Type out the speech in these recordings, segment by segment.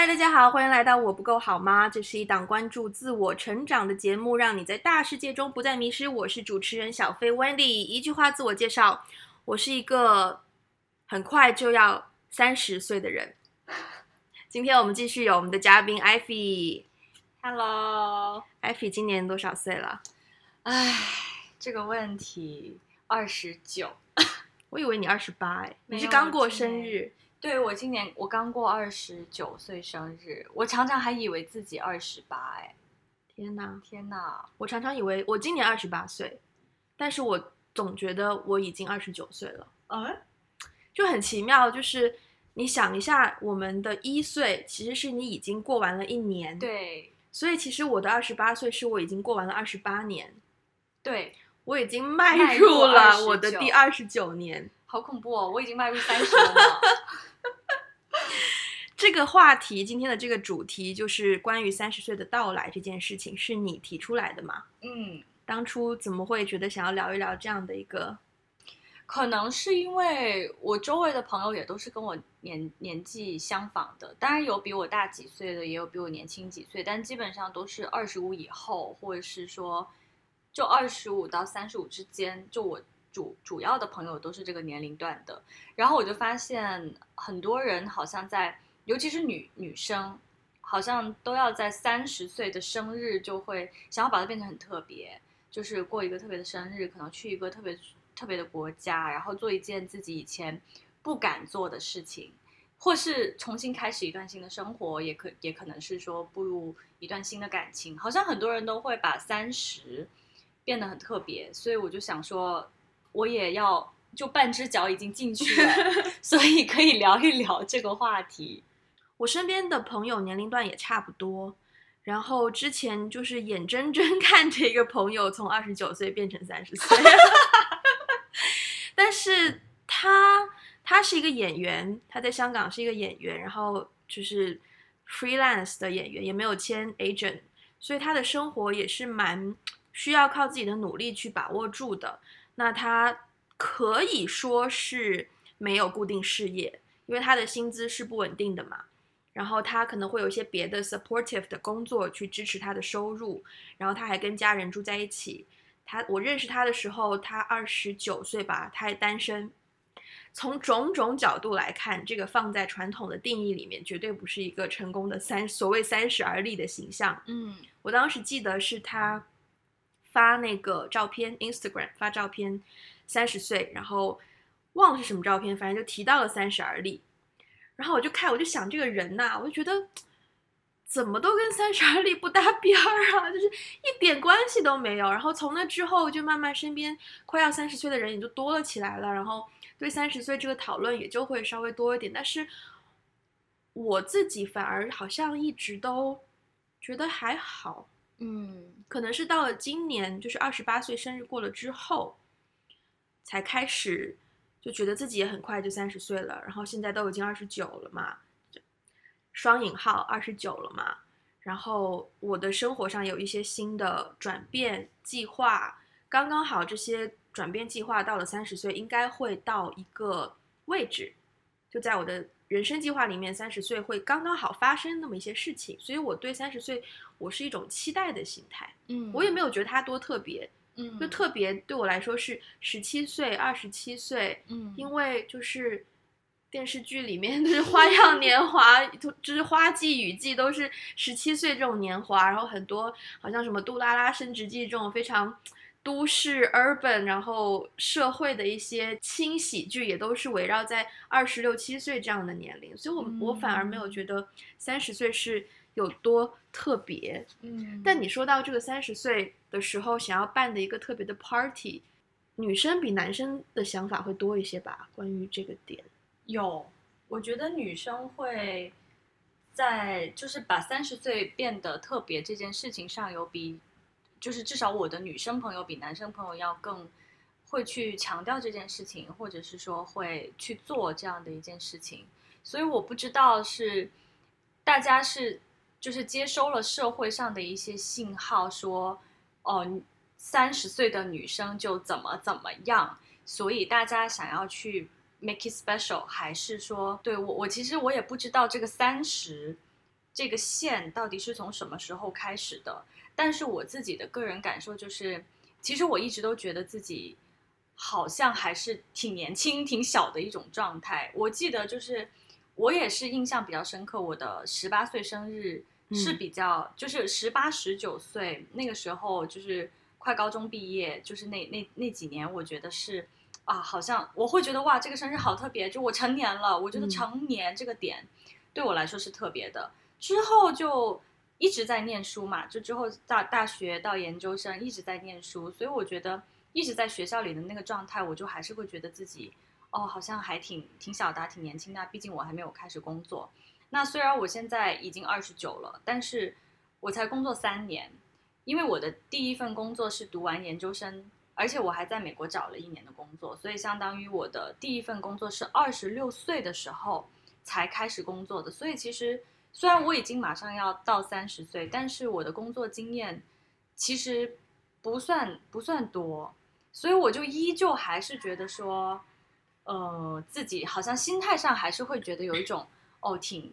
嗨，大家好，欢迎来到我不够好吗？这是一档关注自我成长的节目，让你在大世界中不再迷失。我是主持人小飞 Wendy。一句话自我介绍，我是一个很快就要三十岁的人。今天我们继续有我们的嘉宾 Ivy。Hello，Ivy 今年多少岁了？哎，这个问题，二十九。我以为你二十八，哎，你是刚过生日。对，我今年我刚过二十九岁生日，我常常还以为自己二十八哎，天哪天哪！我常常以为我今年二十八岁，但是我总觉得我已经二十九岁了，嗯，就很奇妙，就是你想一下，我们的一岁其实是你已经过完了一年，对，所以其实我的二十八岁是我已经过完了二十八年，对，我已经迈入了我的第二十九年，好恐怖哦，我已经迈入三十了。这个话题，今天的这个主题就是关于三十岁的到来这件事情，是你提出来的吗？嗯，当初怎么会觉得想要聊一聊这样的一个？可能是因为我周围的朋友也都是跟我年年纪相仿的，当然有比我大几岁的，也有比我年轻几岁，但基本上都是二十五以后，或者是说就二十五到三十五之间，就我。主主要的朋友都是这个年龄段的，然后我就发现很多人好像在，尤其是女女生，好像都要在三十岁的生日就会想要把它变成很特别，就是过一个特别的生日，可能去一个特别特别的国家，然后做一件自己以前不敢做的事情，或是重新开始一段新的生活，也可也可能是说步入一段新的感情，好像很多人都会把三十变得很特别，所以我就想说。我也要，就半只脚已经进去了，所以可以聊一聊这个话题。我身边的朋友年龄段也差不多，然后之前就是眼睁睁 看着一个朋友从二十九岁变成三十岁，但是他他是一个演员，他在香港是一个演员，然后就是 freelance 的演员，也没有签 agent，所以他的生活也是蛮需要靠自己的努力去把握住的。那他可以说是没有固定事业，因为他的薪资是不稳定的嘛。然后他可能会有一些别的 supportive 的工作去支持他的收入。然后他还跟家人住在一起。他我认识他的时候，他二十九岁吧，他还单身。从种种角度来看，这个放在传统的定义里面，绝对不是一个成功的三所谓三十而立的形象。嗯，我当时记得是他。发那个照片，Instagram 发照片，三十岁，然后忘了是什么照片，反正就提到了三十而立。然后我就看，我就想这个人呐、啊，我就觉得怎么都跟三十而立不搭边儿啊，就是一点关系都没有。然后从那之后，就慢慢身边快要三十岁的人也就多了起来了，然后对三十岁这个讨论也就会稍微多一点。但是我自己反而好像一直都觉得还好。嗯，可能是到了今年，就是二十八岁生日过了之后，才开始就觉得自己也很快就三十岁了，然后现在都已经二十九了嘛，双引号二十九了嘛，然后我的生活上有一些新的转变计划，刚刚好这些转变计划到了三十岁应该会到一个位置，就在我的。人生计划里面，三十岁会刚刚好发生那么一些事情，所以我对三十岁，我是一种期待的心态。嗯，我也没有觉得它多特别。嗯，就特别对我来说是十七岁、二十七岁。嗯，因为就是电视剧里面就是《花样年华》，就是花季雨季都是十七岁这种年华，然后很多好像什么《杜拉拉升职记》这种非常。都市 urban，然后社会的一些轻喜剧也都是围绕在二十六七岁这样的年龄，所以我，我我反而没有觉得三十岁是有多特别。嗯，但你说到这个三十岁的时候想要办的一个特别的 party，女生比男生的想法会多一些吧？关于这个点，有，我觉得女生会在就是把三十岁变得特别这件事情上有比。就是至少我的女生朋友比男生朋友要更会去强调这件事情，或者是说会去做这样的一件事情。所以我不知道是大家是就是接收了社会上的一些信号，说哦三十岁的女生就怎么怎么样，所以大家想要去 make it special，还是说对我我其实我也不知道这个三十这个线到底是从什么时候开始的。但是我自己的个人感受就是，其实我一直都觉得自己好像还是挺年轻、挺小的一种状态。我记得就是我也是印象比较深刻，我的十八岁生日是比较，嗯、就是十八、十九岁那个时候，就是快高中毕业，就是那那那几年，我觉得是啊，好像我会觉得哇，这个生日好特别，就我成年了。我觉得成年这个点对我来说是特别的。嗯、之后就。一直在念书嘛，就之后大大学到研究生一直在念书，所以我觉得一直在学校里的那个状态，我就还是会觉得自己，哦，好像还挺挺小的，挺年轻的。毕竟我还没有开始工作。那虽然我现在已经二十九了，但是我才工作三年，因为我的第一份工作是读完研究生，而且我还在美国找了一年的工作，所以相当于我的第一份工作是二十六岁的时候才开始工作的，所以其实。虽然我已经马上要到三十岁，但是我的工作经验其实不算不算多，所以我就依旧还是觉得说，呃，自己好像心态上还是会觉得有一种哦，挺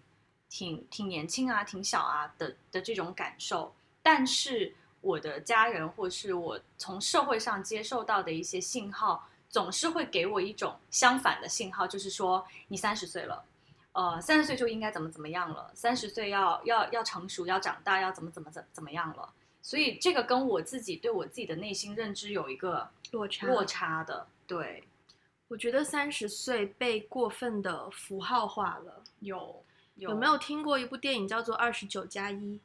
挺挺年轻啊，挺小啊的的这种感受。但是我的家人或是我从社会上接受到的一些信号，总是会给我一种相反的信号，就是说你三十岁了。呃，三十岁就应该怎么怎么样了？三十岁要要要成熟，要长大，要怎么怎么怎怎么样了？所以这个跟我自己对我自己的内心认知有一个落差落差的。对，我觉得三十岁被过分的符号化了。有有，有没有听过一部电影叫做《二十九加一》？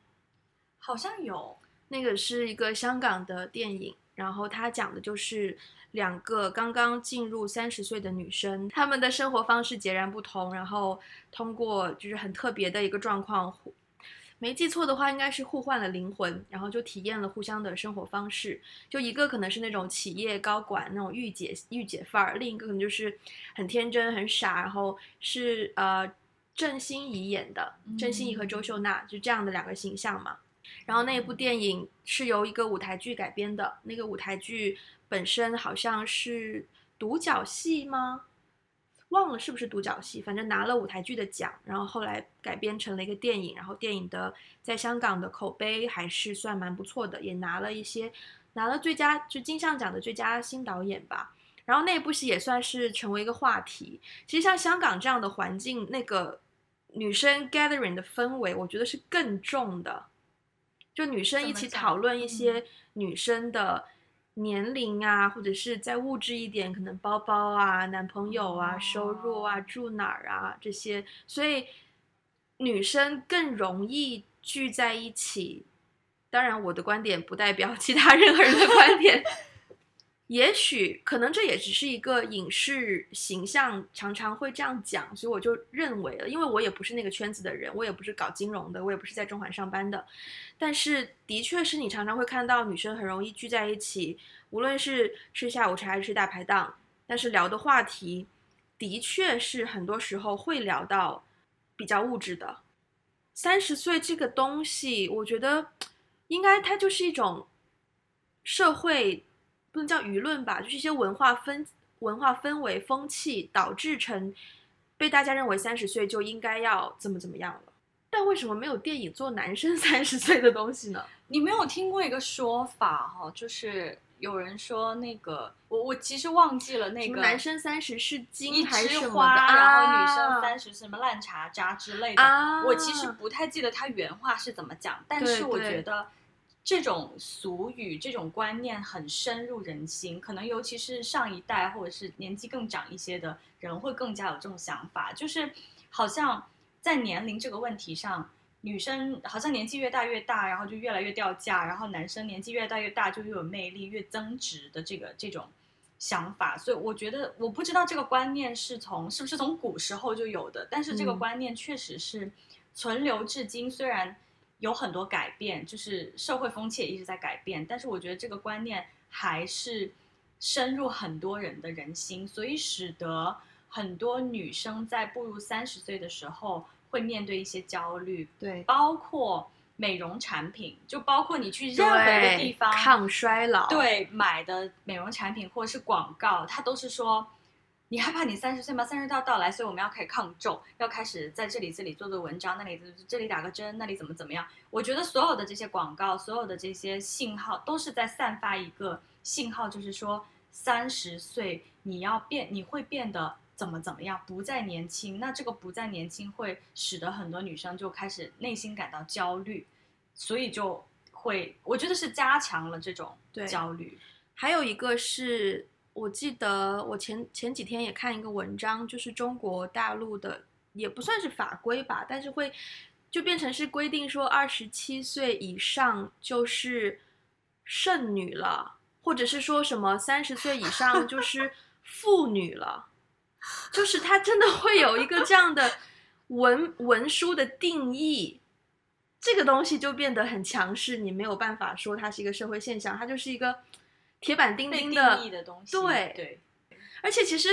好像有，那个是一个香港的电影，然后它讲的就是。两个刚刚进入三十岁的女生，她们的生活方式截然不同，然后通过就是很特别的一个状况，没记错的话应该是互换了灵魂，然后就体验了互相的生活方式。就一个可能是那种企业高管那种御姐御姐范儿，另一个可能就是很天真很傻，然后是呃郑欣宜演的，郑欣宜和周秀娜就这样的两个形象嘛。然后那部电影是由一个舞台剧改编的，那个舞台剧。本身好像是独角戏吗？忘了是不是独角戏，反正拿了舞台剧的奖，然后后来改编成了一个电影，然后电影的在香港的口碑还是算蛮不错的，也拿了一些，拿了最佳就金像奖的最佳新导演吧。然后那部戏也算是成为一个话题。其实像香港这样的环境，那个女生 gathering 的氛围，我觉得是更重的，就女生一起讨论一些女生的。年龄啊，或者是再物质一点，可能包包啊、男朋友啊、收入啊、住哪儿啊这些，所以女生更容易聚在一起。当然，我的观点不代表其他任何人的观点。也许可能这也只是一个影视形象常常会这样讲，所以我就认为了，因为我也不是那个圈子的人，我也不是搞金融的，我也不是在中环上班的，但是的确是你常常会看到女生很容易聚在一起，无论是吃下午茶还是吃大排档，但是聊的话题的确是很多时候会聊到比较物质的。三十岁这个东西，我觉得应该它就是一种社会。不能叫舆论吧，就是一些文化氛文化氛围风气导致成被大家认为三十岁就应该要怎么怎么样了。但为什么没有电影做男生 三十岁的东西呢？你没有听过一个说法哈，就是有人说那个我我其实忘记了那个男生三十是金还是花，啊、然后女生三十什么烂茶渣之类的，啊。我其实不太记得他原话是怎么讲，但是我觉得。这种俗语、这种观念很深入人心，可能尤其是上一代或者是年纪更长一些的人会更加有这种想法，就是好像在年龄这个问题上，女生好像年纪越大越大，然后就越来越掉价，然后男生年纪越大越大就越有魅力、越增值的这个这种想法。所以我觉得，我不知道这个观念是从是不是从古时候就有的，但是这个观念确实是存留至今，虽然。有很多改变，就是社会风气也一直在改变，但是我觉得这个观念还是深入很多人的人心，所以使得很多女生在步入三十岁的时候会面对一些焦虑，对，包括美容产品，就包括你去任何的地方抗衰老，对，买的美容产品或者是广告，它都是说你害怕你三十岁吗？三十到到来，所以我们要开始抗皱，要开始在这里这里做做文章，那里这里打个针，那里怎么怎么样？我觉得所有的这些广告，所有的这些信号，都是在散发一个信号，就是说三十岁你要变，你会变得怎么怎么样，不再年轻。那这个不再年轻，会使得很多女生就开始内心感到焦虑，所以就会，我觉得是加强了这种焦虑。还有一个是。我记得我前前几天也看一个文章，就是中国大陆的，也不算是法规吧，但是会就变成是规定说二十七岁以上就是剩女了，或者是说什么三十岁以上就是妇女了，就是它真的会有一个这样的文文书的定义，这个东西就变得很强势，你没有办法说它是一个社会现象，它就是一个。铁板钉钉的，定义的东西，对对，而且其实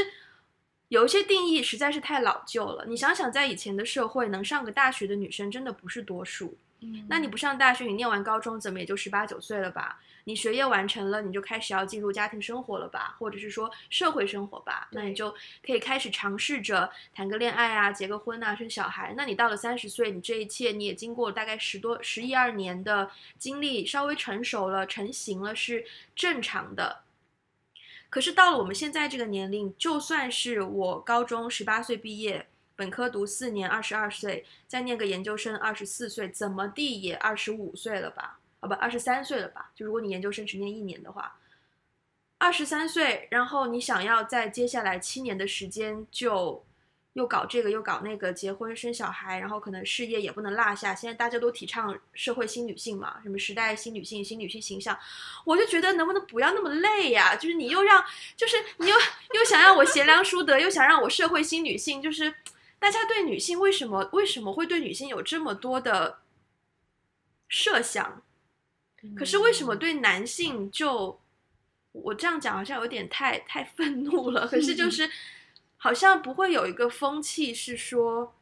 有一些定义实在是太老旧了。你想想，在以前的社会，能上个大学的女生真的不是多数。嗯，那你不上大学，你念完高中，怎么也就十八九岁了吧？你学业完成了，你就开始要进入家庭生活了吧，或者是说社会生活吧？那你就可以开始尝试着谈个恋爱啊，结个婚啊，生小孩。那你到了三十岁，你这一切你也经过大概十多、十一二年的经历，稍微成熟了、成型了，是正常的。可是到了我们现在这个年龄，就算是我高中十八岁毕业，本科读四年，二十二岁，再念个研究生，二十四岁，怎么地也二十五岁了吧？啊，不，二十三岁了吧？就如果你研究生只念一年的话，二十三岁，然后你想要在接下来七年的时间就又搞这个又搞那个，结婚生小孩，然后可能事业也不能落下。现在大家都提倡社会新女性嘛，什么时代新女性、新女性形象，我就觉得能不能不要那么累呀？就是你又让，就是你又又想让我贤良淑德，又想让我社会新女性，就是大家对女性为什么为什么会对女性有这么多的设想？可是为什么对男性就，我这样讲好像有点太太愤怒了。可是就是，好像不会有一个风气是说，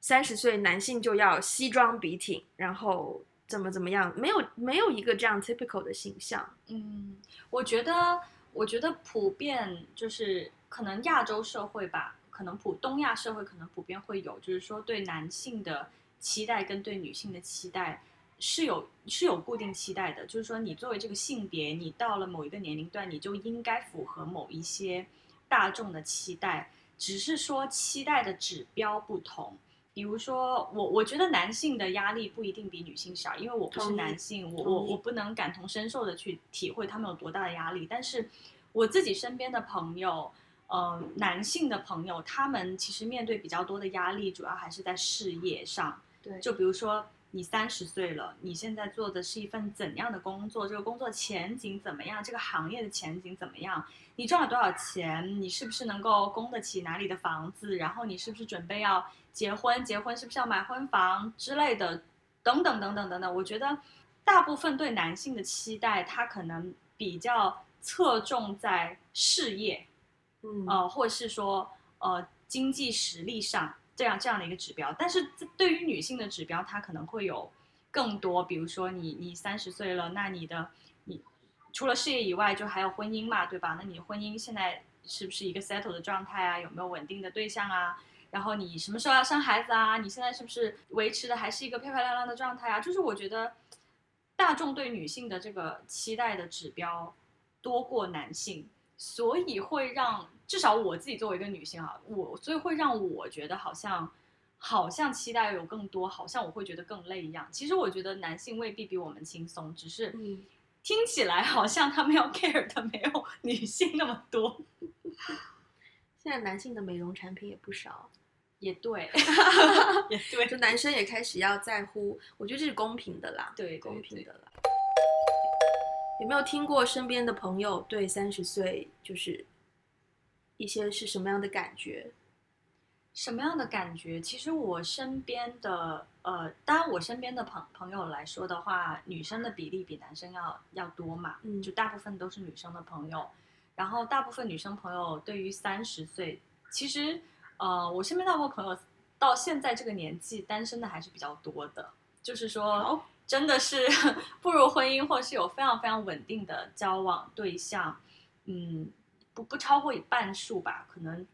三十岁男性就要西装笔挺，然后怎么怎么样，没有没有一个这样 typical 的形象。嗯，我觉得我觉得普遍就是可能亚洲社会吧，可能普东亚社会可能普遍会有，就是说对男性的期待跟对女性的期待。是有是有固定期待的，就是说你作为这个性别，你到了某一个年龄段，你就应该符合某一些大众的期待，只是说期待的指标不同。比如说我我觉得男性的压力不一定比女性少，因为我不是男性，我我我不能感同身受的去体会他们有多大的压力。但是我自己身边的朋友，呃，男性的朋友，他们其实面对比较多的压力，主要还是在事业上。对，就比如说。你三十岁了，你现在做的是一份怎样的工作？这个工作前景怎么样？这个行业的前景怎么样？你赚了多少钱？你是不是能够供得起哪里的房子？然后你是不是准备要结婚？结婚是不是要买婚房之类的？等等等等等等。我觉得大部分对男性的期待，他可能比较侧重在事业，呃，或者是说呃经济实力上。这样这样的一个指标，但是对于女性的指标，它可能会有更多。比如说，你你三十岁了，那你的你除了事业以外，就还有婚姻嘛，对吧？那你婚姻现在是不是一个 settle 的状态啊？有没有稳定的对象啊？然后你什么时候要生孩子啊？你现在是不是维持的还是一个漂漂亮亮的状态啊？就是我觉得大众对女性的这个期待的指标多过男性，所以会让。至少我自己作为一个女性啊，我所以会让我觉得好像，好像期待有更多，好像我会觉得更累一样。其实我觉得男性未必比我们轻松，只是听起来好像他们要 care 的没有女性那么多。现在男性的美容产品也不少，也对，也对，就男生也开始要在乎，我觉得这是公平的啦，对，公平的啦。有没有听过身边的朋友对三十岁就是？一些是什么样的感觉？什么样的感觉？其实我身边的，呃，当然我身边的朋朋友来说的话，女生的比例比男生要要多嘛，嗯，就大部分都是女生的朋友。然后大部分女生朋友对于三十岁，其实，呃，我身边大部分朋友到现在这个年纪单身的还是比较多的，就是说，真的是 步入婚姻或是有非常非常稳定的交往对象，嗯。不不超过半数吧，可能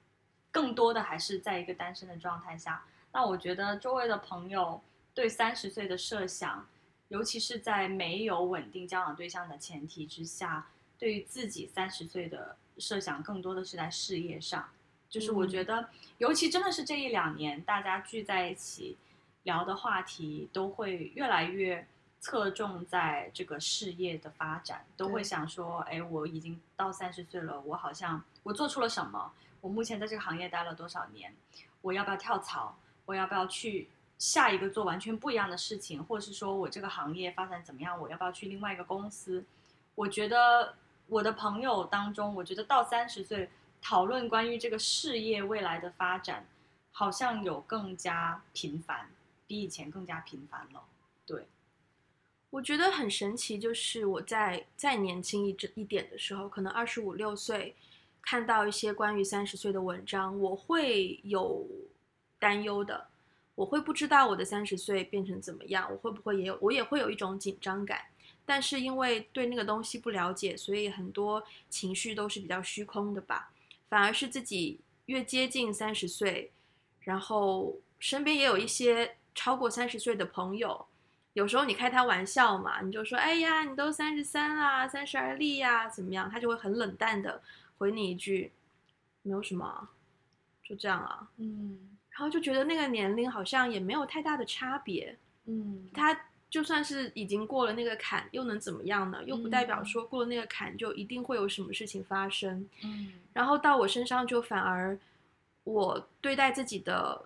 更多的还是在一个单身的状态下。那我觉得周围的朋友对三十岁的设想，尤其是在没有稳定交往对象的前提之下，对于自己三十岁的设想，更多的是在事业上。就是我觉得，尤其真的是这一两年，大家聚在一起聊的话题，都会越来越侧重在这个事业的发展，都会想说，哎，我已经到三十岁了，我好像我做出了什么？我目前在这个行业待了多少年？我要不要跳槽？我要不要去下一个做完全不一样的事情？或者是说我这个行业发展怎么样？我要不要去另外一个公司？我觉得我的朋友当中，我觉得到三十岁。讨论关于这个事业未来的发展，好像有更加频繁，比以前更加频繁了。对，我觉得很神奇，就是我在再年轻一一点的时候，可能二十五六岁，看到一些关于三十岁的文章，我会有担忧的，我会不知道我的三十岁变成怎么样，我会不会也有，我也会有一种紧张感。但是因为对那个东西不了解，所以很多情绪都是比较虚空的吧。反而是自己越接近三十岁，然后身边也有一些超过三十岁的朋友，有时候你开他玩笑嘛，你就说：“哎呀，你都三十三啦，三十而立呀，怎么样？”他就会很冷淡的回你一句：“没有什么，就这样啊。”嗯，然后就觉得那个年龄好像也没有太大的差别。嗯，他。就算是已经过了那个坎，又能怎么样呢？又不代表说过了那个坎就一定会有什么事情发生。嗯，然后到我身上就反而，我对待自己的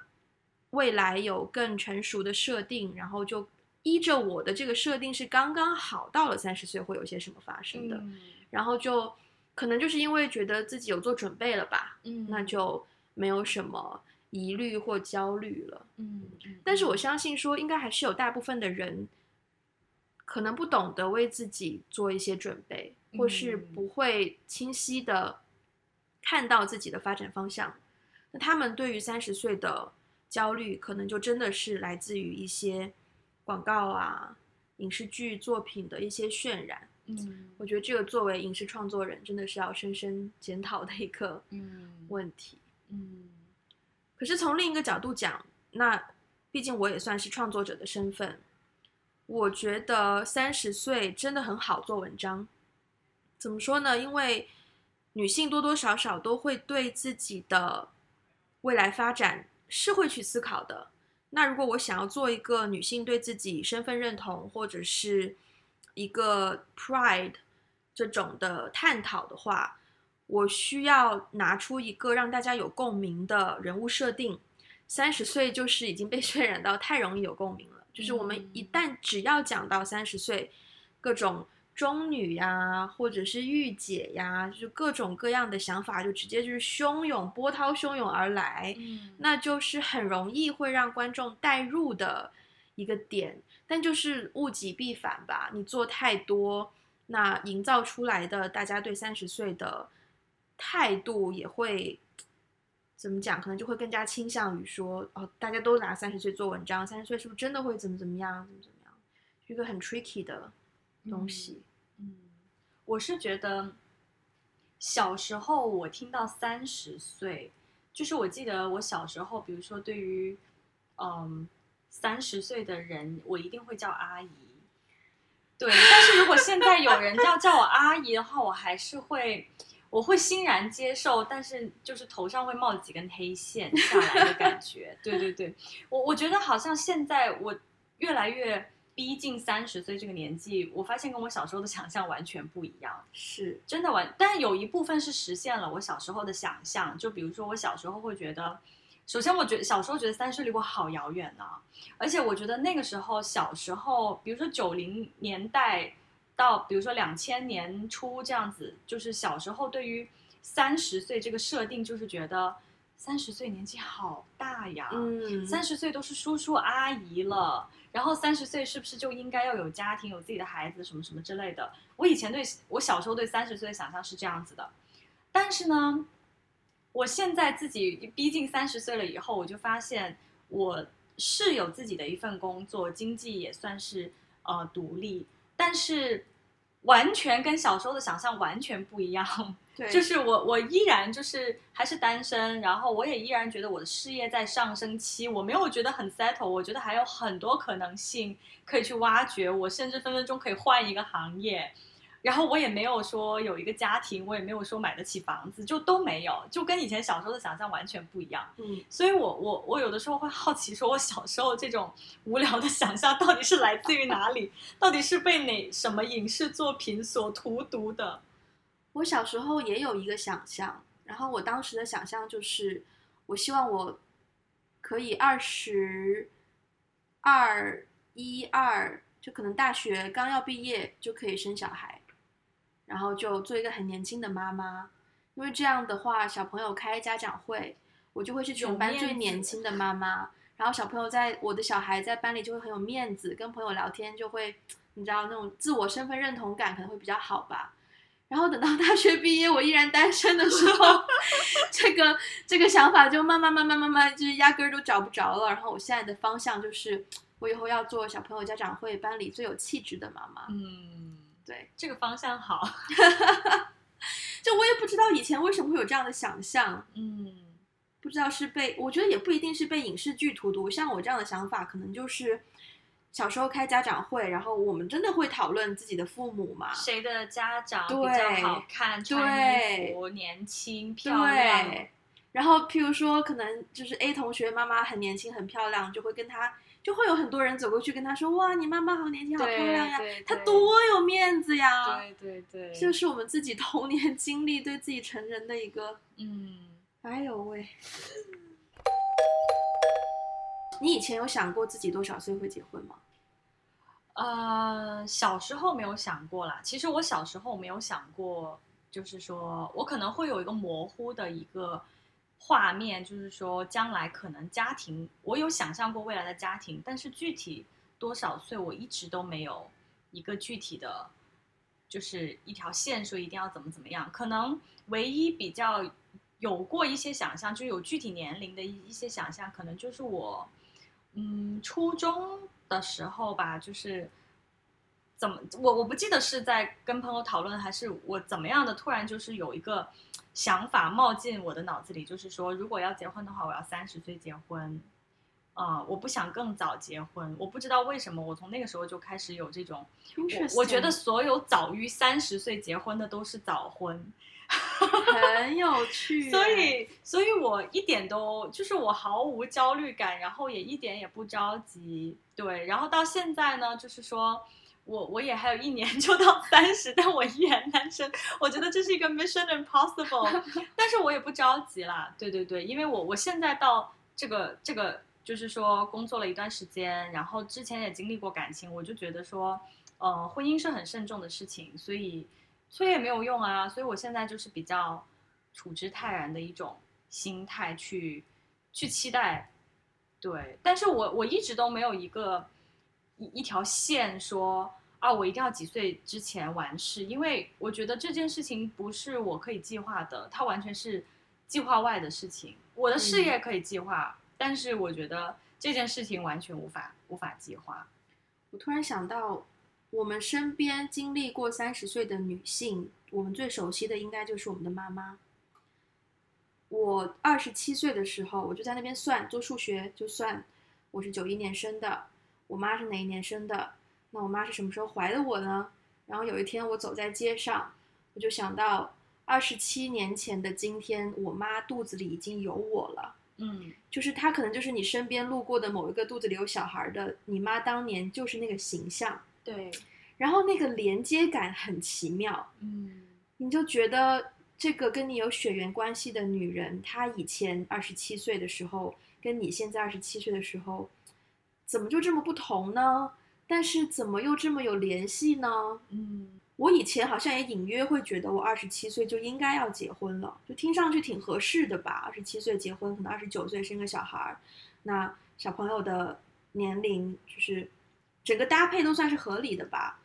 未来有更成熟的设定，然后就依着我的这个设定是刚刚好到了三十岁会有些什么发生的。嗯，然后就可能就是因为觉得自己有做准备了吧。嗯，那就没有什么。疑虑或焦虑了，嗯，但是我相信说，应该还是有大部分的人，可能不懂得为自己做一些准备，或是不会清晰的看到自己的发展方向。那他们对于三十岁的焦虑，可能就真的是来自于一些广告啊、影视剧作品的一些渲染。嗯，我觉得这个作为影视创作人，真的是要深深检讨的一个问题。嗯。可是从另一个角度讲，那毕竟我也算是创作者的身份，我觉得三十岁真的很好做文章。怎么说呢？因为女性多多少少都会对自己的未来发展是会去思考的。那如果我想要做一个女性对自己身份认同或者是一个 pride 这种的探讨的话，我需要拿出一个让大家有共鸣的人物设定，三十岁就是已经被渲染到太容易有共鸣了。就是我们一旦只要讲到三十岁，各种中女呀，或者是御姐呀，就是各种各样的想法就直接就是汹涌波涛汹涌而来，那就是很容易会让观众带入的一个点。但就是物极必反吧，你做太多，那营造出来的大家对三十岁的。态度也会怎么讲？可能就会更加倾向于说，哦，大家都拿三十岁做文章，三十岁是不是真的会怎么怎么样？怎么怎么样？一个很 tricky 的东西。我是觉得小时候我听到三十岁，就是我记得我小时候，比如说对于嗯三十岁的人，我一定会叫阿姨。对，但是如果现在有人要叫我阿姨的话，我还是会。我会欣然接受，但是就是头上会冒几根黑线下来的感觉。对对对，我我觉得好像现在我越来越逼近三十岁这个年纪，我发现跟我小时候的想象完全不一样，是真的完。但有一部分是实现了我小时候的想象，就比如说我小时候会觉得，首先我觉得小时候觉得三十离我好遥远啊，而且我觉得那个时候小时候，比如说九零年代。到比如说两千年初这样子，就是小时候对于三十岁这个设定，就是觉得三十岁年纪好大呀，嗯，三十岁都是叔叔阿姨了，然后三十岁是不是就应该要有家庭、有自己的孩子什么什么之类的？我以前对我小时候对三十岁的想象是这样子的，但是呢，我现在自己逼近三十岁了以后，我就发现我是有自己的一份工作，经济也算是呃独立，但是。完全跟小时候的想象完全不一样，对，就是我我依然就是还是单身，然后我也依然觉得我的事业在上升期，我没有觉得很 settle，我觉得还有很多可能性可以去挖掘，我甚至分分钟可以换一个行业。然后我也没有说有一个家庭，我也没有说买得起房子，就都没有，就跟以前小时候的想象完全不一样。嗯，所以我我我有的时候会好奇，说我小时候这种无聊的想象到底是来自于哪里？到底是被哪什么影视作品所荼毒的？我小时候也有一个想象，然后我当时的想象就是，我希望我可以二十二一二，就可能大学刚要毕业就可以生小孩。然后就做一个很年轻的妈妈，因为这样的话，小朋友开家长会，我就会是全班最年轻的妈妈。然后小朋友在我的小孩在班里就会很有面子，跟朋友聊天就会，你知道那种自我身份认同感可能会比较好吧。然后等到大学毕业，我依然单身的时候，这个这个想法就慢慢慢慢慢慢就是压根儿都找不着了。然后我现在的方向就是，我以后要做小朋友家长会班里最有气质的妈妈。嗯。对，这个方向好，就我也不知道以前为什么会有这样的想象，嗯，不知道是被，我觉得也不一定是被影视剧荼毒，像我这样的想法，可能就是小时候开家长会，然后我们真的会讨论自己的父母嘛，谁的家长比较好看，对穿衣服年轻漂亮，对，然后譬如说可能就是 A 同学妈妈很年轻很漂亮，就会跟他。就会有很多人走过去跟他说：“哇，你妈妈好年轻，好漂亮呀！她多有面子呀！”对对对，这是我们自己童年经历对自己成人的一个……嗯，哎呦喂！你以前有想过自己多少岁会结婚吗？呃，小时候没有想过啦。其实我小时候没有想过，就是说我可能会有一个模糊的一个。画面就是说，将来可能家庭，我有想象过未来的家庭，但是具体多少岁，我一直都没有一个具体的，就是一条线说一定要怎么怎么样。可能唯一比较有过一些想象，就有具体年龄的一一些想象，可能就是我，嗯，初中的时候吧，就是怎么我我不记得是在跟朋友讨论，还是我怎么样的，突然就是有一个。想法冒进我的脑子里，就是说，如果要结婚的话，我要三十岁结婚，啊、呃，我不想更早结婚。我不知道为什么，我从那个时候就开始有这种，我，我觉得所有早于三十岁结婚的都是早婚，很有趣。所以，所以我一点都就是我毫无焦虑感，然后也一点也不着急。对，然后到现在呢，就是说。我我也还有一年 就到三十，但我依然单身。我觉得这是一个 mission impossible，但是我也不着急啦。对对对，因为我我现在到这个这个，就是说工作了一段时间，然后之前也经历过感情，我就觉得说，呃，婚姻是很慎重的事情，所以催也没有用啊。所以我现在就是比较处之泰然的一种心态去去期待。对，但是我我一直都没有一个一一条线说。啊，我一定要几岁之前完事，因为我觉得这件事情不是我可以计划的，它完全是计划外的事情。我的事业可以计划，嗯，但是我觉得这件事情完全无法无法计划。我突然想到，我们身边经历过三十岁的女性，我们最熟悉的应该就是我们的妈妈。我二十七岁的时候，我就在那边算做数学，就算我是九一年生的，我妈是哪一年生的。那我妈是什么时候怀的我呢？然后有一天我走在街上，我就想到二十七年前的今天，我妈肚子里已经有我了。嗯，就是她可能就是你身边路过的某一个肚子里有小孩的，你妈当年就是那个形象。对，然后那个连接感很奇妙。嗯，你就觉得这个跟你有血缘关系的女人，她以前二十七岁的时候，跟你现在二十七岁的时候，怎么就这么不同呢？但是怎么又这么有联系呢？嗯，我以前好像也隐约会觉得我二十七岁就应该要结婚了，就听上去挺合适的吧。二十七岁结婚，可能二十九岁生个小孩，那小朋友的年龄就是整个搭配都算是合理的吧。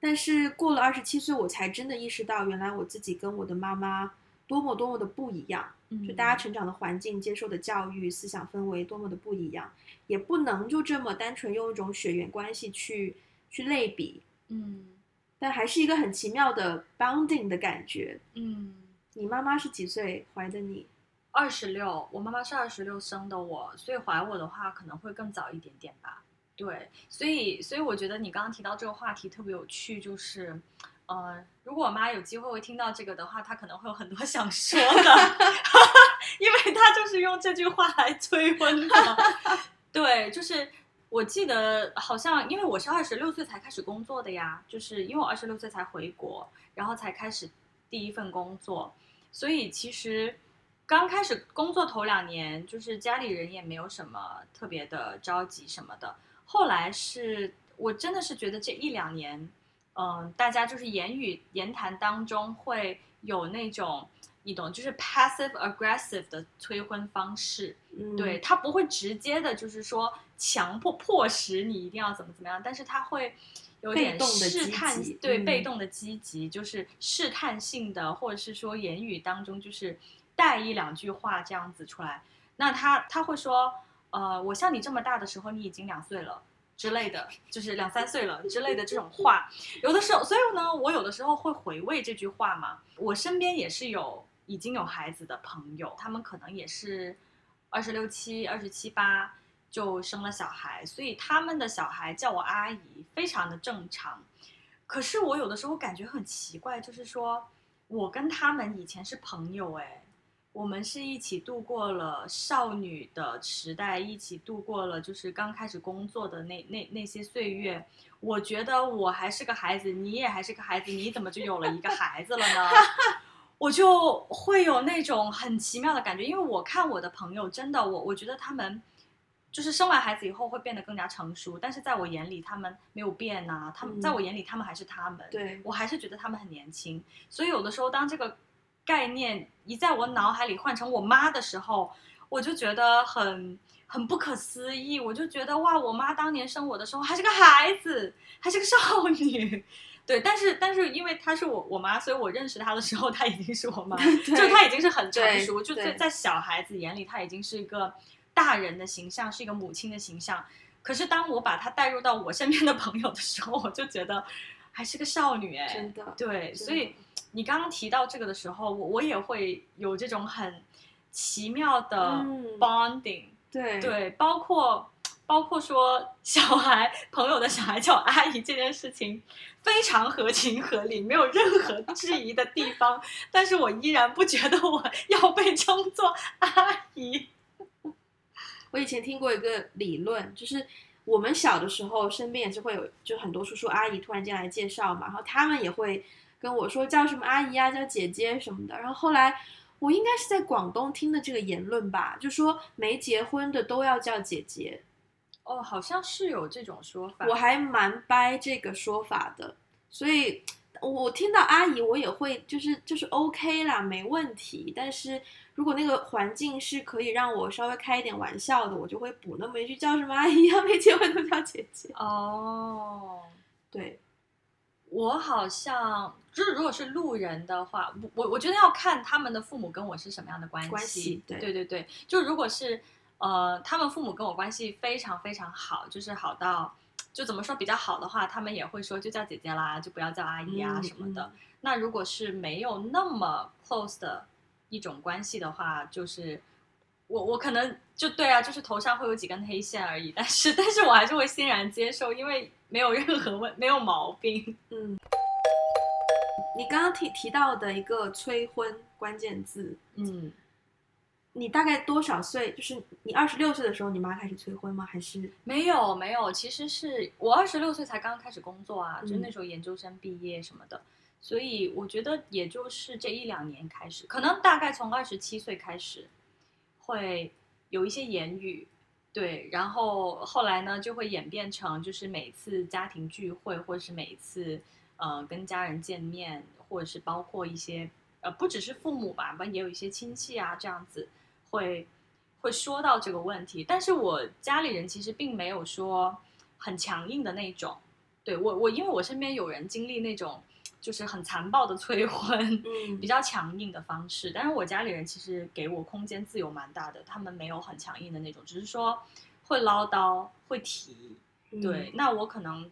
但是过了二十七岁，我才真的意识到，原来我自己跟我的妈妈多么多么的不一样。就大家成长的环境、接受的教育、思想氛围多么的不一样，也不能就这么单纯用一种血缘关系去去类比，嗯，但还是一个很奇妙的 bonding 的感觉，嗯，你妈妈是几岁怀的你？二十六，我妈妈是二十六生的我，所以怀我的话可能会更早一点点吧。对，所以所以我觉得你刚刚提到这个话题特别有趣，就是，呃，如果我妈有机会会听到这个的话，她可能会有很多想说的，因为她就是用这句话来催婚的。对，就是我记得好像因为我是二十六岁才开始工作的呀，就是因为我二十六岁才回国，然后才开始第一份工作，所以其实。刚开始工作头两年，就是家里人也没有什么特别的着急什么的。后来是我真的是觉得这一两年，嗯、呃，大家就是言语言谈当中会有那种你懂，就是 passive aggressive 的催婚方式。嗯、对，他不会直接的，就是说强迫迫使你一定要怎么怎么样，但是他会有点试探，对，被动的积极，就是试探性的，或者是说言语当中就是。带一两句话这样子出来，那他他会说，呃，我像你这么大的时候，你已经两岁了之类的，就是两三岁了之类的这种话，有的时候，所以呢，我有的时候会回味这句话嘛。我身边也是有已经有孩子的朋友，他们可能也是二十六七、二十七八就生了小孩，所以他们的小孩叫我阿姨，非常的正常。可是我有的时候感觉很奇怪，就是说我跟他们以前是朋友，哎。我们是一起度过了少女的时代，一起度过了就是刚开始工作的那那那些岁月。我觉得我还是个孩子，你也还是个孩子，你怎么就有了一个孩子了呢？我就会有那种很奇妙的感觉，因为我看我的朋友，真的，我我觉得他们就是生完孩子以后会变得更加成熟，但是在我眼里他们没有变呐，他们在我眼里他们还是他们，对，我还是觉得他们很年轻，所以有的时候当这个。概念一在我脑海里换成我妈的时候，我就觉得很很不可思议。我就觉得哇，我妈当年生我的时候还是个孩子，还是个少女。对，但是但是因为她是我我妈，所以我认识她的时候，她已经是我妈，就她已经是很成熟，就在在小孩子眼里，她已经是一个大人的形象，是一个母亲的形象。可是当我把她带入到我身边的朋友的时候，我就觉得还是个少女哎，真的，对，所以。你刚刚提到这个的时候，我我也会有这种很奇妙的 bonding，嗯、对对，包括包括说小孩朋友的小孩叫阿姨这件事情，非常合情合理，没有任何质疑的地方，但是我依然不觉得我要被称作阿姨。我以前听过一个理论，就是我们小的时候身边也是会有，就很多叔叔阿姨突然间来介绍嘛，然后他们也会。跟我说叫什么阿姨啊，叫姐姐什么的。然后后来我应该是在广东听的这个言论吧，就说没结婚的都要叫姐姐。哦，好像是有这种说法。我还蛮掰这个说法的，所以我听到阿姨我也会就是就是 OK 啦，没问题。但是如果那个环境是可以让我稍微开一点玩笑的，我就会补那么一句叫什么阿姨啊，没结婚都叫姐姐。哦，对。我好像就是，如果是路人的话，我我觉得要看他们的父母跟我是什么样的关系。关系，对对对对，就如果是呃，他们父母跟我关系非常非常好，就是好到就怎么说比较好的话，他们也会说就叫姐姐啦，就不要叫阿姨啊什么的。嗯嗯、那如果是没有那么 close 的一种关系的话，就是我我可能就对啊，就是头上会有几根黑线而已，但是但是我还是会欣然接受，因为。没有任何问，没有毛病。嗯，你刚刚提提到的一个催婚关键字，嗯，你大概多少岁？就是你二十六岁的时候，你妈开始催婚吗？还是没有没有？其实是我二十六岁才刚刚开始工作啊，嗯、就那时候研究生毕业什么的，所以我觉得也就是这一两年开始，可能大概从二十七岁开始，会有一些言语。对，然后后来呢，就会演变成就是每次家庭聚会，或者是每次呃跟家人见面，或者是包括一些呃不只是父母吧，反正也有一些亲戚啊这样子会会说到这个问题。但是我家里人其实并没有说很强硬的那种。对，我我因为我身边有人经历那种就是很残暴的催婚，嗯，比较强硬的方式。但是我家里人其实给我空间自由蛮大的，他们没有很强硬的那种，只是说。会唠叨，会提，对，嗯、那我可能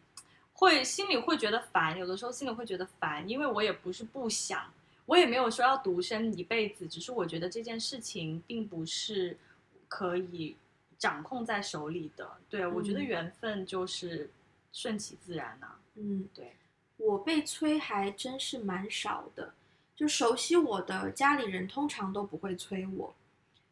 会心里会觉得烦，有的时候心里会觉得烦，因为我也不是不想，我也没有说要独身一辈子，只是我觉得这件事情并不是可以掌控在手里的。对，嗯、我觉得缘分就是顺其自然啊。嗯，对，我被催还真是蛮少的，就熟悉我的家里人通常都不会催我，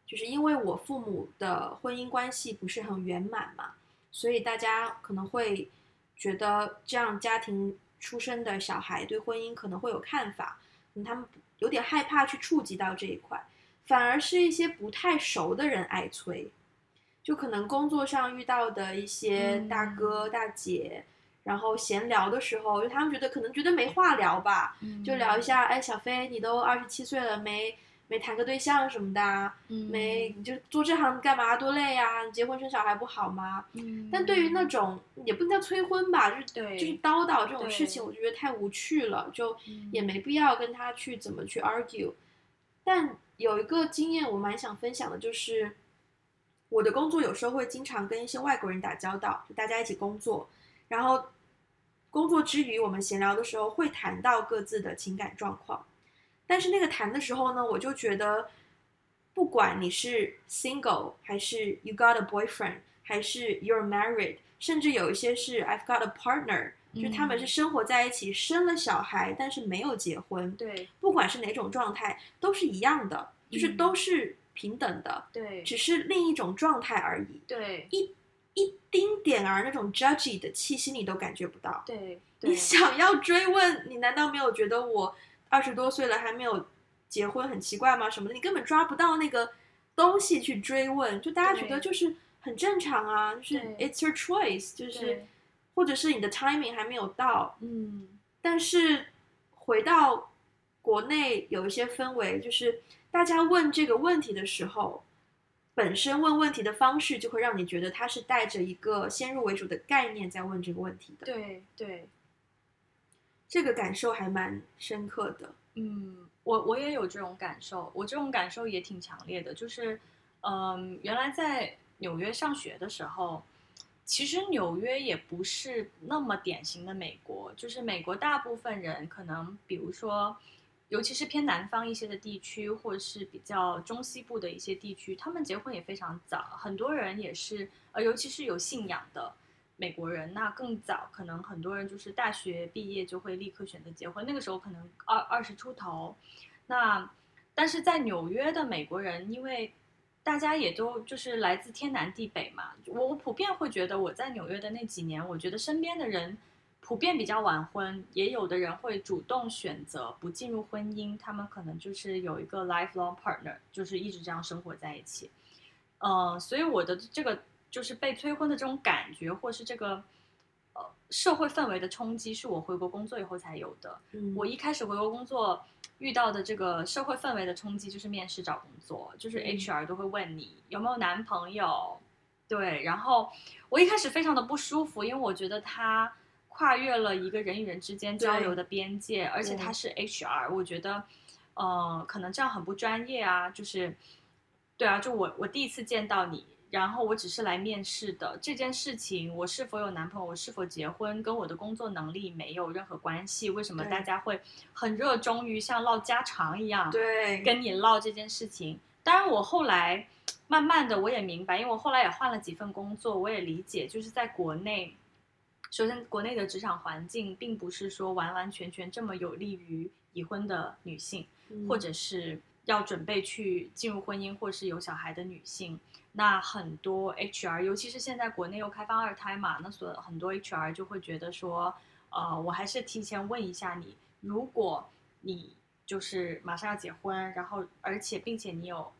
就是因为我父母的婚姻关系不是很圆满嘛，所以大家可能会觉得这样家庭出生的小孩对婚姻可能会有看法，嗯，他们有点害怕去触及到这一块，反而是一些不太熟的人爱催，就可能工作上遇到的一些大哥大姐。嗯然后闲聊的时候，就他们觉得可能觉得没话聊吧，嗯、就聊一下，哎，小飞，你都二十七岁了，没没谈个对象什么的，嗯、没你就做这行干嘛，多累呀？你结婚生小孩不好吗？嗯、但对于那种也不能叫催婚吧，就是就是叨叨这种事情，我就觉得太无趣了，就也没必要跟他去怎么去 argue。但有一个经验我蛮想分享的，就是我的工作有时候会经常跟一些外国人打交道，就大家一起工作。然后，工作之余，我们闲聊的时候会谈到各自的情感状况，但是那个谈的时候呢，我就觉得，不管你是 single 还是 you got a boyfriend，还是 you're married，甚至有一些是 I've got a partner，就他们是生活在一起，生了小孩，但是没有结婚。对，不管是哪种状态，都是一样的，就是都是平等的。对，只是另一种状态而已。对，一。一丁点儿那种 judgy 的气息你都感觉不到。对，对你想要追问，你难道没有觉得我二十多岁了还没有结婚很奇怪吗？什么的，你根本抓不到那个东西去追问，就大家觉得就是很正常啊，就是 it's your choice，就是或者是你的 timing 还没有到。嗯，但是回到国内有一些氛围，就是大家问这个问题的时候。本身问问题的方式就会让你觉得他是带着一个先入为主的概念在问这个问题的。对对，这个感受还蛮深刻的。嗯，我我也有这种感受，我这种感受也挺强烈的。就是，嗯，原来在纽约上学的时候，其实纽约也不是那么典型的美国。就是美国大部分人可能，比如说。尤其是偏南方一些的地区，或者是比较中西部的一些地区，他们结婚也非常早。很多人也是，呃，尤其是有信仰的美国人，那更早，可能很多人就是大学毕业就会立刻选择结婚。那个时候可能二二十出头。那但是在纽约的美国人，因为大家也都就是来自天南地北嘛，我我普遍会觉得我在纽约的那几年，我觉得身边的人。普遍比较晚婚，也有的人会主动选择不进入婚姻，他们可能就是有一个 lifelong partner，就是一直这样生活在一起。嗯、呃，所以我的这个就是被催婚的这种感觉，或是这个呃社会氛围的冲击，是我回国工作以后才有的。嗯、我一开始回国工作遇到的这个社会氛围的冲击，就是面试找工作，就是 HR 都会问你有没有男朋友，对，然后我一开始非常的不舒服，因为我觉得他。跨越了一个人与人之间交流的边界，而且他是 HR，我觉得，呃，可能这样很不专业啊。就是，对啊，就我我第一次见到你，然后我只是来面试的这件事情，我是否有男朋友，我是否结婚，跟我的工作能力没有任何关系。为什么大家会很热衷于像唠家常一样，对，跟你唠这件事情？当然，我后来 慢慢的我也明白，因为我后来也换了几份工作，我也理解，就是在国内。首先，国内的职场环境并不是说完完全全这么有利于已婚的女性，嗯、或者是要准备去进入婚姻或是有小孩的女性。那很多 HR，尤其是现在国内又开放二胎嘛，那所很多 HR 就会觉得说，呃，我还是提前问一下你，如果你就是马上要结婚，然后而且并且你有。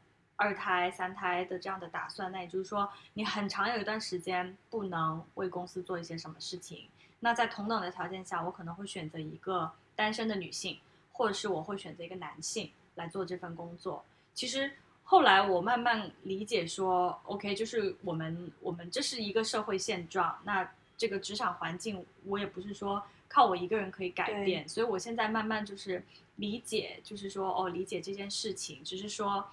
二胎、三胎的这样的打算，那也就是说，你很长有一段时间不能为公司做一些什么事情。那在同等的条件下，我可能会选择一个单身的女性，或者是我会选择一个男性来做这份工作。其实后来我慢慢理解说，OK，就是我们我们这是一个社会现状。那这个职场环境，我也不是说靠我一个人可以改变。所以我现在慢慢就是理解，就是说哦，理解这件事情，只是说。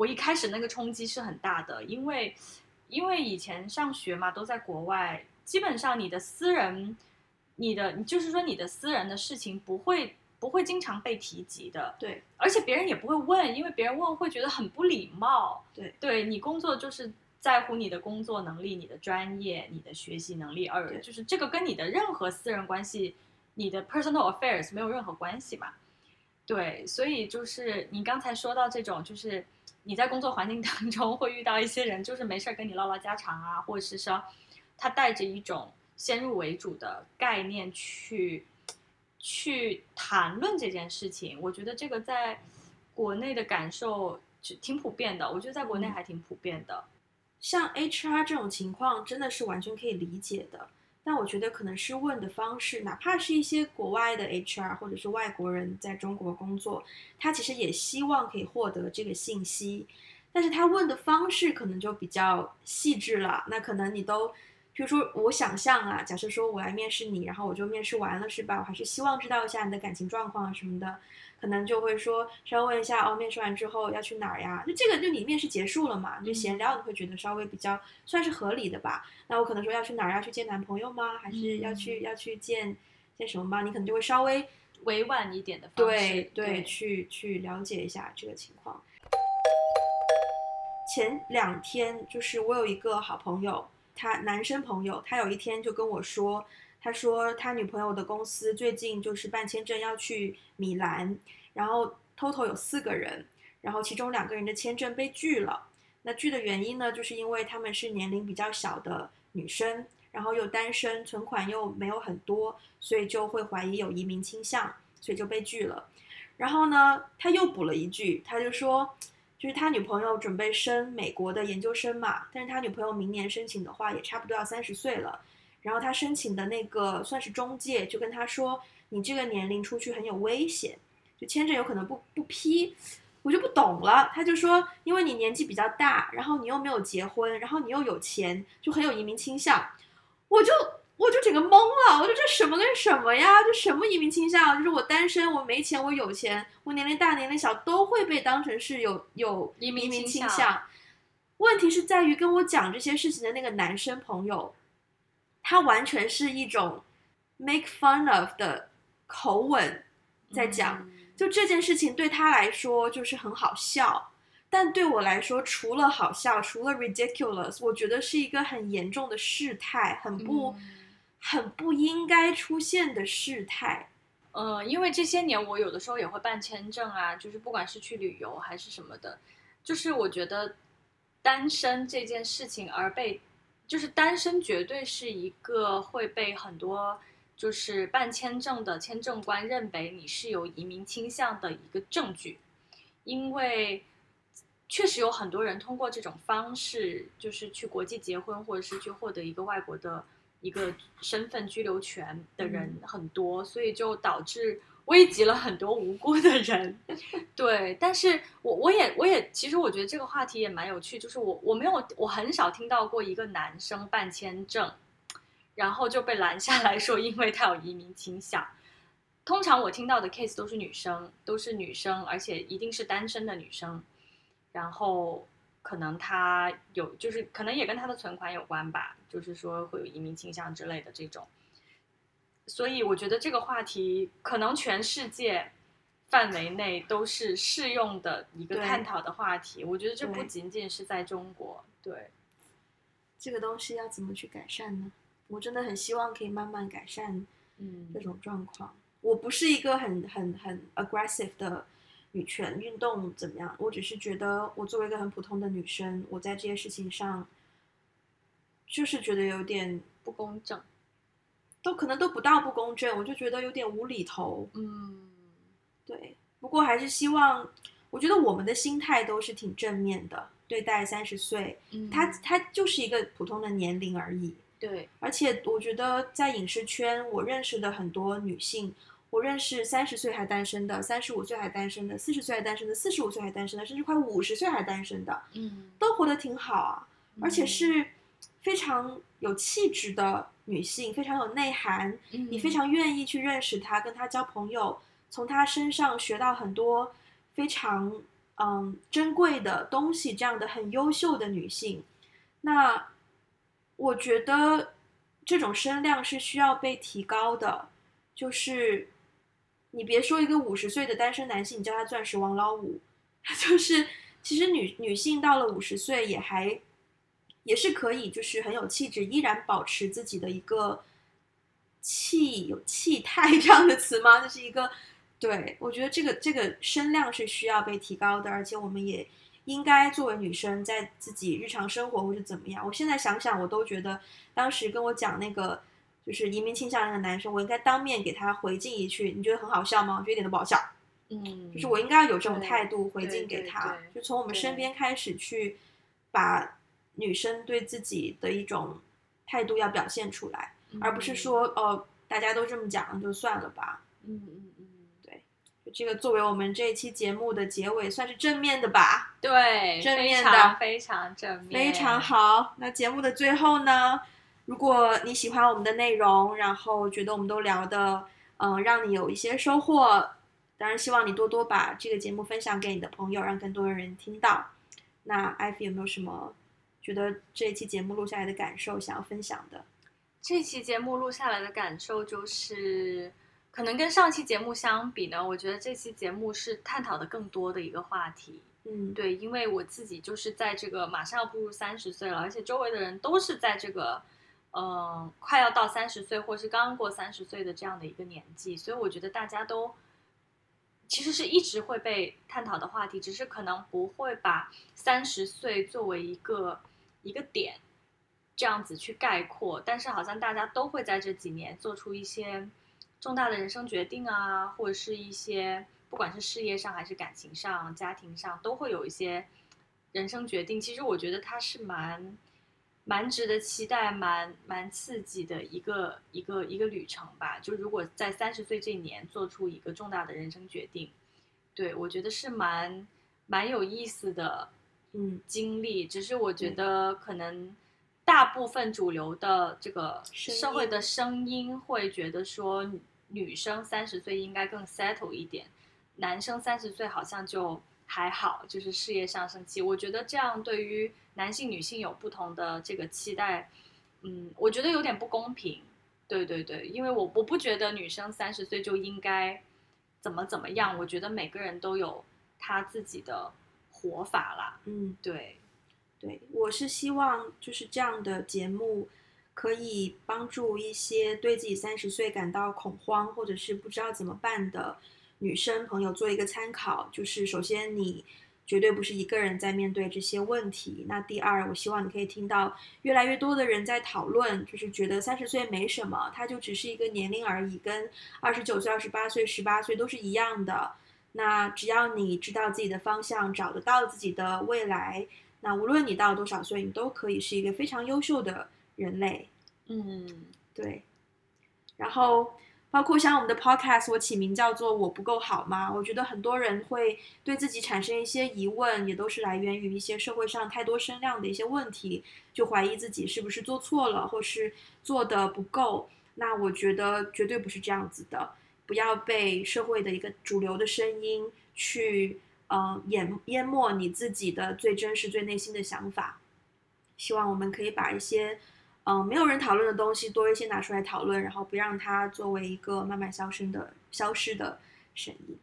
我一开始那个冲击是很大的，因为，因为以前上学嘛，都在国外，基本上你的私人，你的就是说你的私人的事情不会不会经常被提及的。对，而且别人也不会问，因为别人问会觉得很不礼貌。对，对你工作就是在乎你的工作能力、你的专业、你的学习能力，而就是这个跟你的任何私人关系、你的 personal affairs 没有任何关系嘛。对，所以就是你刚才说到这种，就是你在工作环境当中会遇到一些人，就是没事儿跟你唠唠家常啊，或者是说他带着一种先入为主的概念去去谈论这件事情。我觉得这个在国内的感受挺普遍的，我觉得在国内还挺普遍的。像 HR 这种情况，真的是完全可以理解的。但我觉得可能是问的方式，哪怕是一些国外的 HR 或者是外国人在中国工作，他其实也希望可以获得这个信息，但是他问的方式可能就比较细致了。那可能你都，比如说我想象啊，假设说我来面试你，然后我就面试完了，是吧？我还是希望知道一下你的感情状况什么的。可能就会说，稍微问一下哦，面试完之后要去哪儿呀？就这个，就你面试结束了嘛，你就闲聊，你会觉得稍微比较算是合理的吧？那我可能说要去哪儿？要去见男朋友吗？还是要去要去见见什么吗？你可能就会稍微委婉一点的方式，对对，对，去去了解一下这个情况。前两天就是我有一个好朋友，他男生朋友，他有一天就跟我说。他说他女朋友的公司最近就是办签证要去米兰，然后 total 有四个人，然后其中两个人的签证被拒了。那拒的原因呢，就是因为他们是年龄比较小的女生，然后又单身，存款又没有很多，所以就会怀疑有移民倾向，所以就被拒了。然后呢，他又补了一句，他就说，就是他女朋友准备升美国的研究生嘛，但是他女朋友明年申请的话，也差不多要三十岁了。然后他申请的那个算是中介，就跟他说：“你这个年龄出去很有危险，就签证有可能不不批。”我就不懂了。他就说：“因为你年纪比较大，然后你又没有结婚，然后你又有钱，就很有移民倾向。”我就我就整个懵了，我就这什么跟什么呀？这什么移民倾向？就是我单身，我没钱，我有钱，我年龄大年龄小都会被当成是有有移民倾向。问题是在于跟我讲这些事情的那个男生朋友。他完全是一种 make fun of 的口吻在讲，就这件事情对他来说就是很好笑，但对我来说，除了好笑，除了 ridiculous，我觉得是一个很严重的事态，很不，很不应该出现的事态。呃，因为这些年我有的时候也会办签证啊，就是不管是去旅游还是什么的，就是我觉得单身这件事情而被。就是单身绝对是一个会被很多就是办签证的签证官认为你是有移民倾向的一个证据，因为确实有很多人通过这种方式就是去国际结婚，或者是去获得一个外国的一个身份居留权的人很多，所以就导致。危及了很多无辜的人，对，但是我我也我也其实我觉得这个话题也蛮有趣，就是我我没有我很少听到过一个男生办签证，然后就被拦下来说因为他有移民倾向，通常我听到的 case 都是女生，都是女生，而且一定是单身的女生，然后可能他有就是可能也跟他的存款有关吧，就是说会有移民倾向之类的这种。所以我觉得这个话题可能全世界范围内都是适用的一个探讨的话题。我觉得这不仅仅是在中国。对，对，这个东西要怎么去改善呢？我真的很希望可以慢慢改善，嗯，这种状况。嗯，我不是一个很很很 aggressive 的女权运动怎么样？我只是觉得我作为一个很普通的女生，我在这些事情上就是觉得有点不公正。都可能都不到不公正，我就觉得有点无厘头。嗯，对。不过还是希望，我觉得我们的心态都是挺正面的，对待三十岁，嗯，他他就是一个普通的年龄而已。对。而且我觉得在影视圈，我认识的很多女性，我认识三十岁还单身的，三十五岁还单身的，四十岁还单身的，四十五岁还单身的，甚至快五十岁还单身的，嗯，都活得挺好啊，而且是非常有气质的。女性非常有内涵，你非常愿意去认识她，跟她交朋友，从她身上学到很多非常嗯珍贵的东西，这样的很优秀的女性，那我觉得这种声量是需要被提高的，就是你别说一个五十岁的单身男性，你叫他钻石王老五，就是其实女女性到了五十岁也还也是可以，就是很有气质，依然保持自己的一个气有气态 这样的词吗？这、就是一个对我觉得这个这个声量是需要被提高的，而且我们也应该作为女生在自己日常生活或者怎么样。我现在想想，我都觉得当时跟我讲那个。就是移民倾向那个男生，我应该当面给他回敬一句，你觉得很好笑吗？我觉得一点都不好笑。嗯，就是我应该要有这种态度回敬给他，就从我们身边开始去把女生对自己的一种态度要表现出来，嗯、而不是说哦，大家都这么讲就算了吧。嗯嗯嗯，对，就这个作为我们这一期节目的结尾，算是正面的吧？对，正面的，非常正面，非常好。那节目的最后呢？如果你喜欢我们的内容，然后觉得我们都聊的，嗯、呃，让你有一些收获，当然希望你多多把这个节目分享给你的朋友，让更多的人听到。那艾菲有没有什么觉得这一期节目录下来的感受想要分享的？这期节目录下来的感受就是，可能跟上期节目相比呢，我觉得这期节目是探讨的更多的一个话题。嗯，对，因为我自己就是在这个马上要步入三十岁了，而且周围的人都是在这个。嗯，快要到三十岁，或是刚刚过三十岁的这样的一个年纪，所以我觉得大家都其实是一直会被探讨的话题，只是可能不会把三十岁作为一个一个点这样子去概括，但是好像大家都会在这几年做出一些重大的人生决定啊，或者是一些不管是事业上还是感情上、家庭上，都会有一些人生决定。其实我觉得它是蛮。蛮值得期待，蛮蛮刺激的一个一个一个旅程吧。就如果在三十岁这年做出一个重大的人生决定，对，我觉得是蛮蛮有意思的，嗯，经历。只是我觉得可能大部分主流的这个社会的声音会觉得说，女生三十岁应该更 settle 一点，男生三十岁好像就还好，就是事业上升期。我觉得这样对于。男性、女性有不同的这个期待，嗯，我觉得有点不公平。对对对，因为我我不觉得女生三十岁就应该怎么怎么样。我觉得每个人都有他自己的活法啦。嗯，对，对，我是希望就是这样的节目可以帮助一些对自己三十岁感到恐慌或者是不知道怎么办的女生朋友做一个参考。就是首先你。绝对不是一个人在面对这些问题。那第二，我希望你可以听到越来越多的人在讨论，就是觉得三十岁没什么，它就只是一个年龄而已，跟二十九岁、二十八岁、十八岁都是一样的。那只要你知道自己的方向，找得到自己的未来，那无论你到多少岁，你都可以是一个非常优秀的人类。嗯，对。然后。包括像我们的 podcast，我起名叫做“我不够好吗”？我觉得很多人会对自己产生一些疑问，也都是来源于一些社会上太多声量的一些问题，就怀疑自己是不是做错了，或是做的不够。那我觉得绝对不是这样子的，不要被社会的一个主流的声音去呃淹淹没你自己的最真实、最内心的想法。希望我们可以把一些。嗯，没有人讨论的东西，多一些拿出来讨论，然后不让它作为一个慢慢消声的、消失的声音。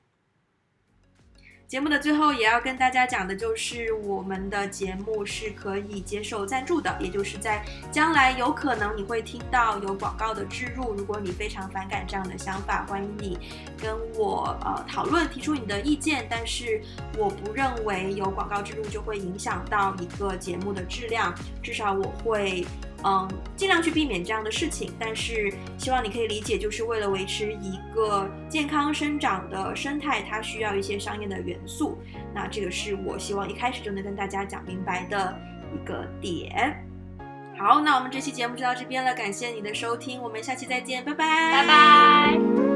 节目的最后也要跟大家讲的就是，我们的节目是可以接受赞助的，也就是在将来有可能你会听到有广告的置入。如果你非常反感这样的想法，欢迎你跟我呃讨论，提出你的意见。但是我不认为有广告置入就会影响到一个节目的质量，至少我会。嗯，尽量去避免这样的事情，但是希望你可以理解，就是为了维持一个健康生长的生态，它需要一些商业的元素。那这个是我希望一开始就能跟大家讲明白的一个点。好，那我们这期节目就到这边了，感谢你的收听，我们下期再见，拜拜，拜拜。